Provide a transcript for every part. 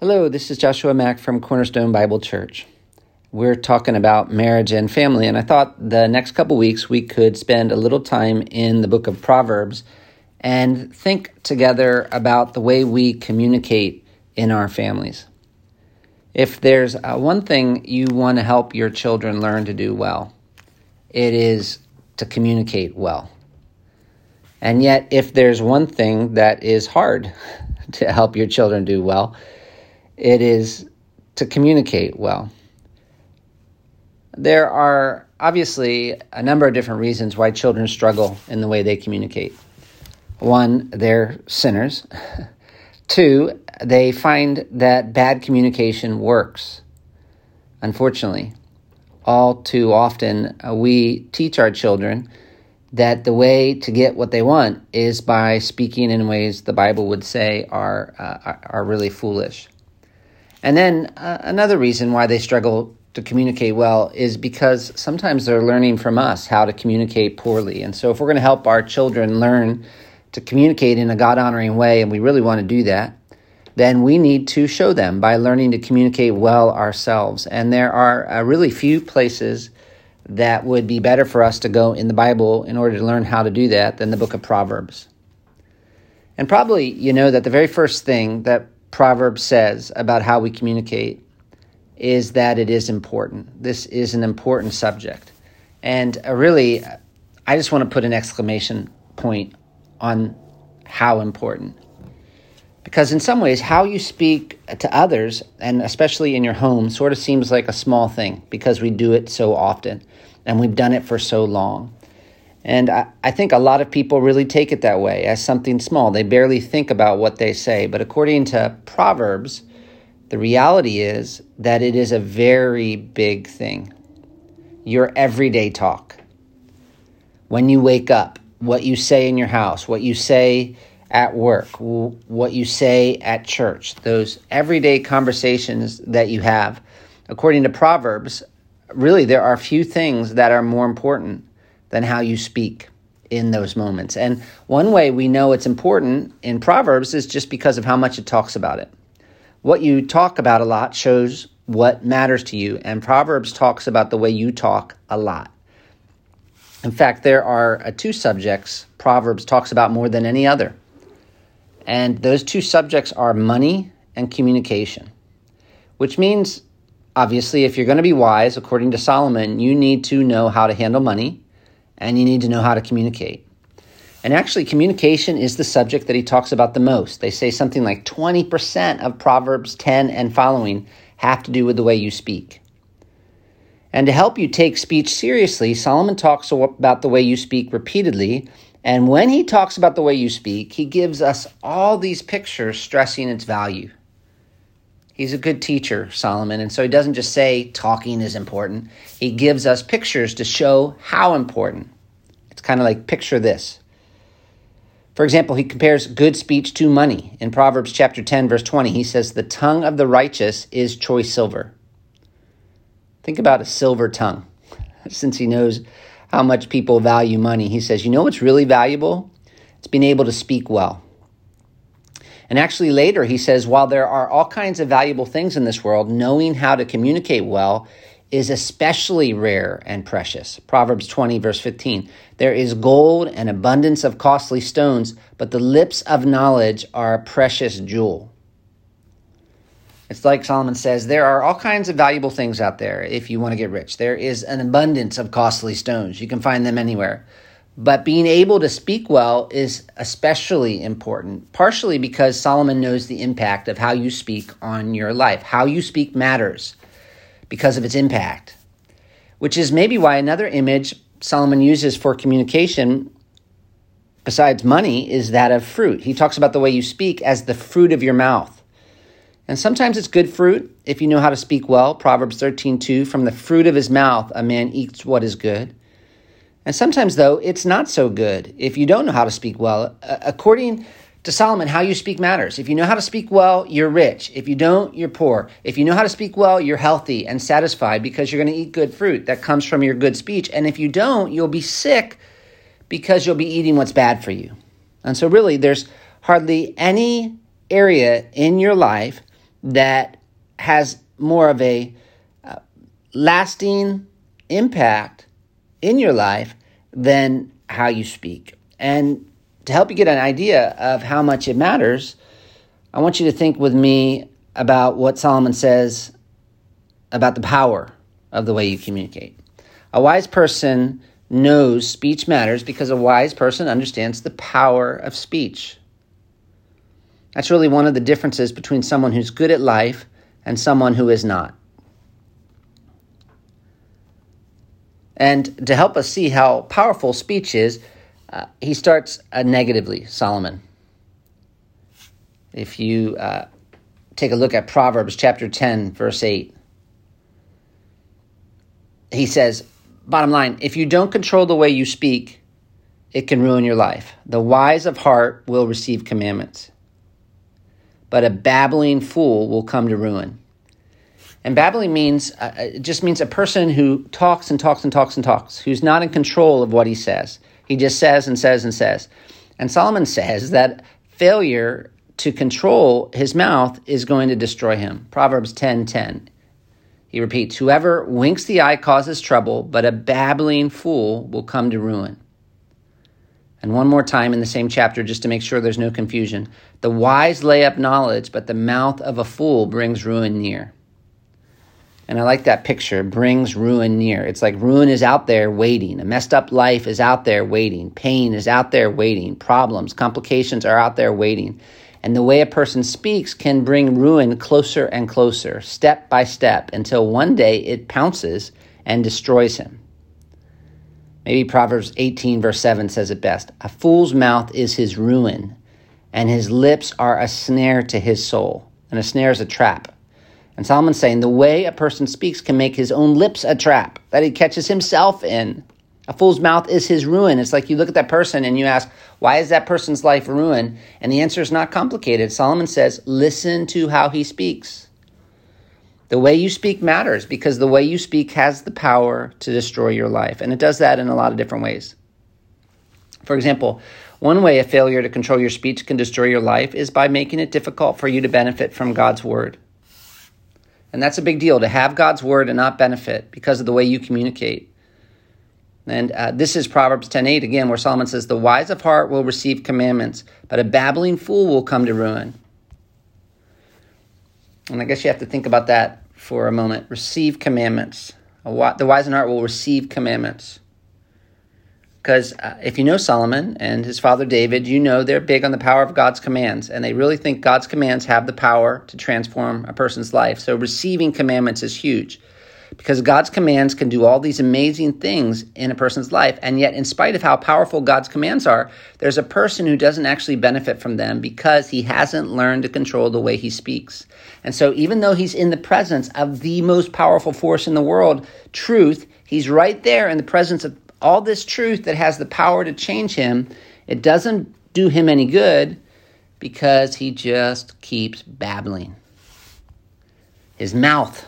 Hello, this is Joshua Mack from Cornerstone Bible Church. We're talking about marriage and family, and I thought the next couple weeks we could spend a little time in the book of Proverbs and think together about the way we communicate in our families. If there's uh, one thing you want to help your children learn to do well, it is to communicate well. And yet, if there's one thing that is hard to help your children do well, it is to communicate well. There are obviously a number of different reasons why children struggle in the way they communicate. One, they're sinners. Two, they find that bad communication works. Unfortunately, all too often uh, we teach our children that the way to get what they want is by speaking in ways the Bible would say are uh, are really foolish. And then uh, another reason why they struggle to communicate well is because sometimes they're learning from us how to communicate poorly. And so if we're going to help our children learn to communicate in a God honoring way, and we really want to do that, then we need to show them by learning to communicate well ourselves. And there are uh, really few places that would be better for us to go in the Bible in order to learn how to do that than the book of Proverbs. And probably you know that the very first thing that Proverbs says about how we communicate is that it is important. This is an important subject. And uh, really, I just want to put an exclamation point on how important. Because in some ways, how you speak to others, and especially in your home, sort of seems like a small thing because we do it so often and we've done it for so long. And I, I, think a lot of people really take it that way as something small. They barely think about what they say. But according to Proverbs, the reality is that it is a very big thing. Your everyday talk. When you wake up, what you say in your house, what you say at work, what you say at church, those everyday conversations that you have. According to Proverbs, really there are few things that are more important than how you speak in those moments. And one way we know it's important in Proverbs is just because of how much it talks about it. What you talk about a lot shows what matters to you, and Proverbs talks about the way you talk a lot. In fact, there are uh, two subjects Proverbs talks about more than any other. And those two subjects are money and communication, which means, obviously, if you're going to be wise, according to Solomon, you need to know how to handle money and you need to know how to communicate. And actually, communication is the subject that he talks about the most. They say something like 20% of Proverbs 10 and following have to do with the way you speak. And to help you take speech seriously, Solomon talks about the way you speak repeatedly. And when he talks about the way you speak, he gives us all these pictures stressing its value. He's a good teacher, Solomon, and so he doesn't just say talking is important. He gives us pictures to show how important. It's kind of like picture this. For example, he compares good speech to money. In Proverbs chapter 10 verse 20, he says the tongue of the righteous is choice silver. Think about a silver tongue. Since he knows how much people value money, he says, "You know what's really valuable? It's being able to speak well." And actually, later he says, while there are all kinds of valuable things in this world, knowing how to communicate well is especially rare and precious. Proverbs 20, verse 15. There is gold and abundance of costly stones, but the lips of knowledge are a precious jewel. It's like Solomon says, there are all kinds of valuable things out there if you want to get rich. There is an abundance of costly stones. You can find them anywhere. But being able to speak well is especially important, partially because Solomon knows the impact of how you speak on your life. How you speak matters because of its impact, which is maybe why another image Solomon uses for communication, besides money, is that of fruit. He talks about the way you speak as the fruit of your mouth. And sometimes it's good fruit if you know how to speak well. Proverbs 13, 2, from the fruit of his mouth a man eats what is good. And sometimes, though, it's not so good if you don't know how to speak well. according to Solomon, how you speak matters. If you know how to speak well, you're rich. If you don't, you're poor. If you know how to speak well, you're healthy and satisfied because you're going to eat good fruit that comes from your good speech. And if you don't, you'll be sick because you'll be eating what's bad for you. And so, really, there's hardly any area in your life that has more of a uh, lasting impact in your life than how you speak. And to help you get an idea of how much it matters, I want you to think with me about what Solomon says about the power of the way you communicate. A wise person knows speech matters because a wise person understands the power of speech. That's really one of the differences between someone who's good at life and someone who is not. And to help us see how powerful speech is, uh, he starts uh, negatively, Solomon. If you uh, take a look at Proverbs chapter 10, verse 8, he says, bottom line, if you don't control the way you speak, it can ruin your life. The wise of heart will receive commandments, but a babbling fool will come to ruin. And babbling means uh, uh, it just means a person who talks and talks and talks and talks, who's not in control of what he says. He just says and says and says. And Solomon says that failure to control his mouth is going to destroy him. Proverbs 10:10. 10, 10. He repeats, Whoever winks the eye causes trouble, but a babbling fool will come to ruin. And one more time in the same chapter, just to make sure there's no confusion. The wise lay up knowledge, but the mouth of a fool brings ruin near. And I like that picture, brings ruin near. It's like ruin is out there waiting. A messed up life is out there waiting. Pain is out there waiting. Problems, complications are out there waiting. And the way a person speaks can bring ruin closer and closer, step by step, until one day it pounces and destroys him. Maybe Proverbs 18, verse 7 says it best A fool's mouth is his ruin, and his lips are a snare to his soul. And a snare is a trap. And Solomon's saying the way a person speaks can make his own lips a trap that he catches himself in. A fool's mouth is his ruin. It's like you look at that person and you ask, why is that person's life ruined? And the answer is not complicated. Solomon says, listen to how he speaks. The way you speak matters because the way you speak has the power to destroy your life. And it does that in a lot of different ways. For example, one way a failure to control your speech can destroy your life is by making it difficult for you to benefit from God's word. And that's a big deal to have God's word and not benefit because of the way you communicate. And uh, this is Proverbs 10:8 again, where Solomon says, "The wise of heart will receive commandments, but a babbling fool will come to ruin." And I guess you have to think about that for a moment. Receive commandments. The wise in heart will receive commandments. Because uh, if you know Solomon and his father David, you know they're big on the power of God's commands, and they really think God's commands have the power to transform a person's life. So receiving commandments is huge because God's commands can do all these amazing things in a person's life. And yet, in spite of how powerful God's commands are, there's a person who doesn't actually benefit from them because he hasn't learned to control the way he speaks. And so, even though he's in the presence of the most powerful force in the world, truth, he's right there in the presence of all this truth that has the power to change him, it doesn't do him any good because he just keeps babbling. His mouth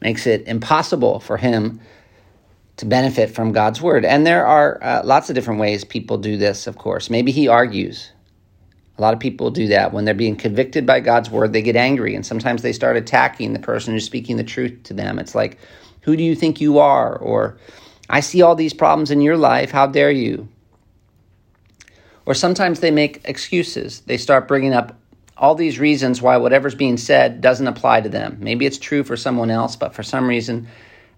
makes it impossible for him to benefit from God's word. And there are uh, lots of different ways people do this, of course. Maybe he argues. A lot of people do that. When they're being convicted by God's word, they get angry and sometimes they start attacking the person who's speaking the truth to them. It's like, who do you think you are? Or, I see all these problems in your life. How dare you? Or sometimes they make excuses. They start bringing up all these reasons why whatever's being said doesn't apply to them. Maybe it's true for someone else, but for some reason,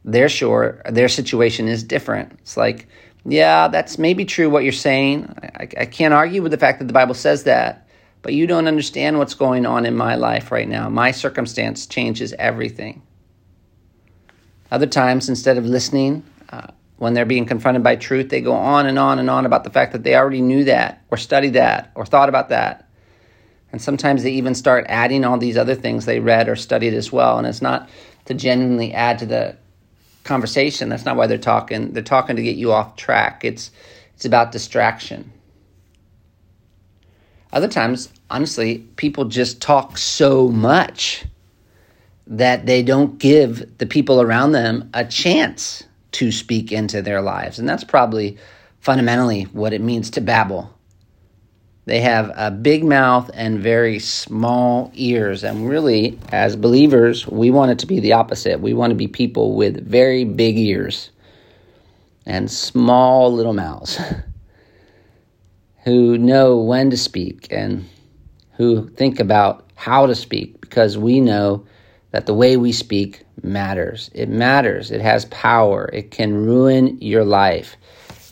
they're sure their situation is different. It's like, yeah, that's maybe true what you're saying. I, I can't argue with the fact that the Bible says that, but you don't understand what's going on in my life right now. My circumstance changes everything. Other times, instead of listening, uh, when they're being confronted by truth, they go on and on and on about the fact that they already knew that, or studied that, or thought about that. And sometimes they even start adding all these other things they read or studied as well. And it's not to genuinely add to the conversation. That's not why they're talking. They're talking to get you off track. It's it's about distraction. Other times, honestly, people just talk so much that they don't give the people around them a chance to speak into their lives. And that's probably fundamentally what it means to babble. They have a big mouth and very small ears. And really, as believers, we want it to be the opposite. We want to be people with very big ears and small little mouths who know when to speak and who think about how to speak because we know that the way we speak matters. It matters. It has power. It can ruin your life.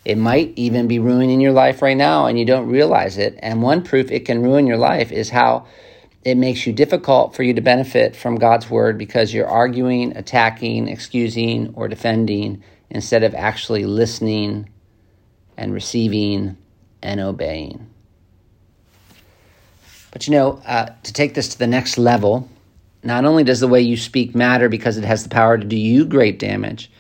It might even be ruining your life right now and you don't realize it. And one proof it can ruin your life is how it makes you difficult for you to benefit from God's word because you're arguing, attacking, excusing, or defending instead of actually listening and receiving and obeying. But you know, uh, to take this to the next level, not only does the way you speak matter because it has the power to do you great damage,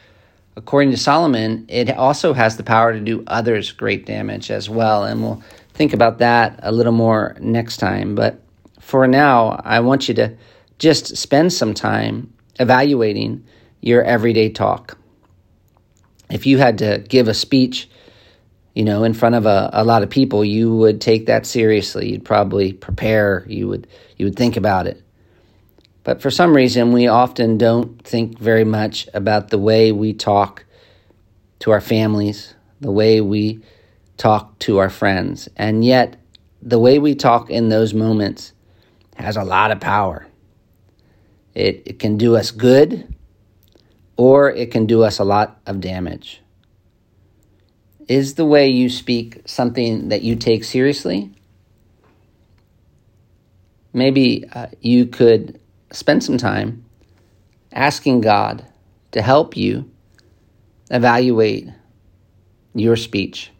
according to Solomon, it also has the power to do others great damage as well. And we'll think about that a little more next time. But for now, I want you to just spend some time evaluating your everyday talk. If you had to give a speech, you know, in front of a, a lot of people, you would take that seriously. You'd probably prepare. You would you would think about it. But for some reason, we often don't think very much about the way we talk to our families, the way we talk to our friends. And yet, the way we talk in those moments has a lot of power. It, it can do us good, or it can do us a lot of damage. Is the way you speak something that you take seriously? Maybe uh, you could spend some time asking God to help you evaluate your speech.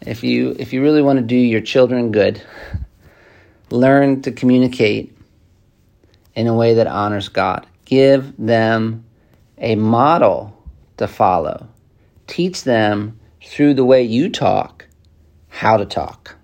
If you if you really want to do your children good, learn to communicate in a way that honors God. Give them a model to follow. Teach them through the way you talk how to talk.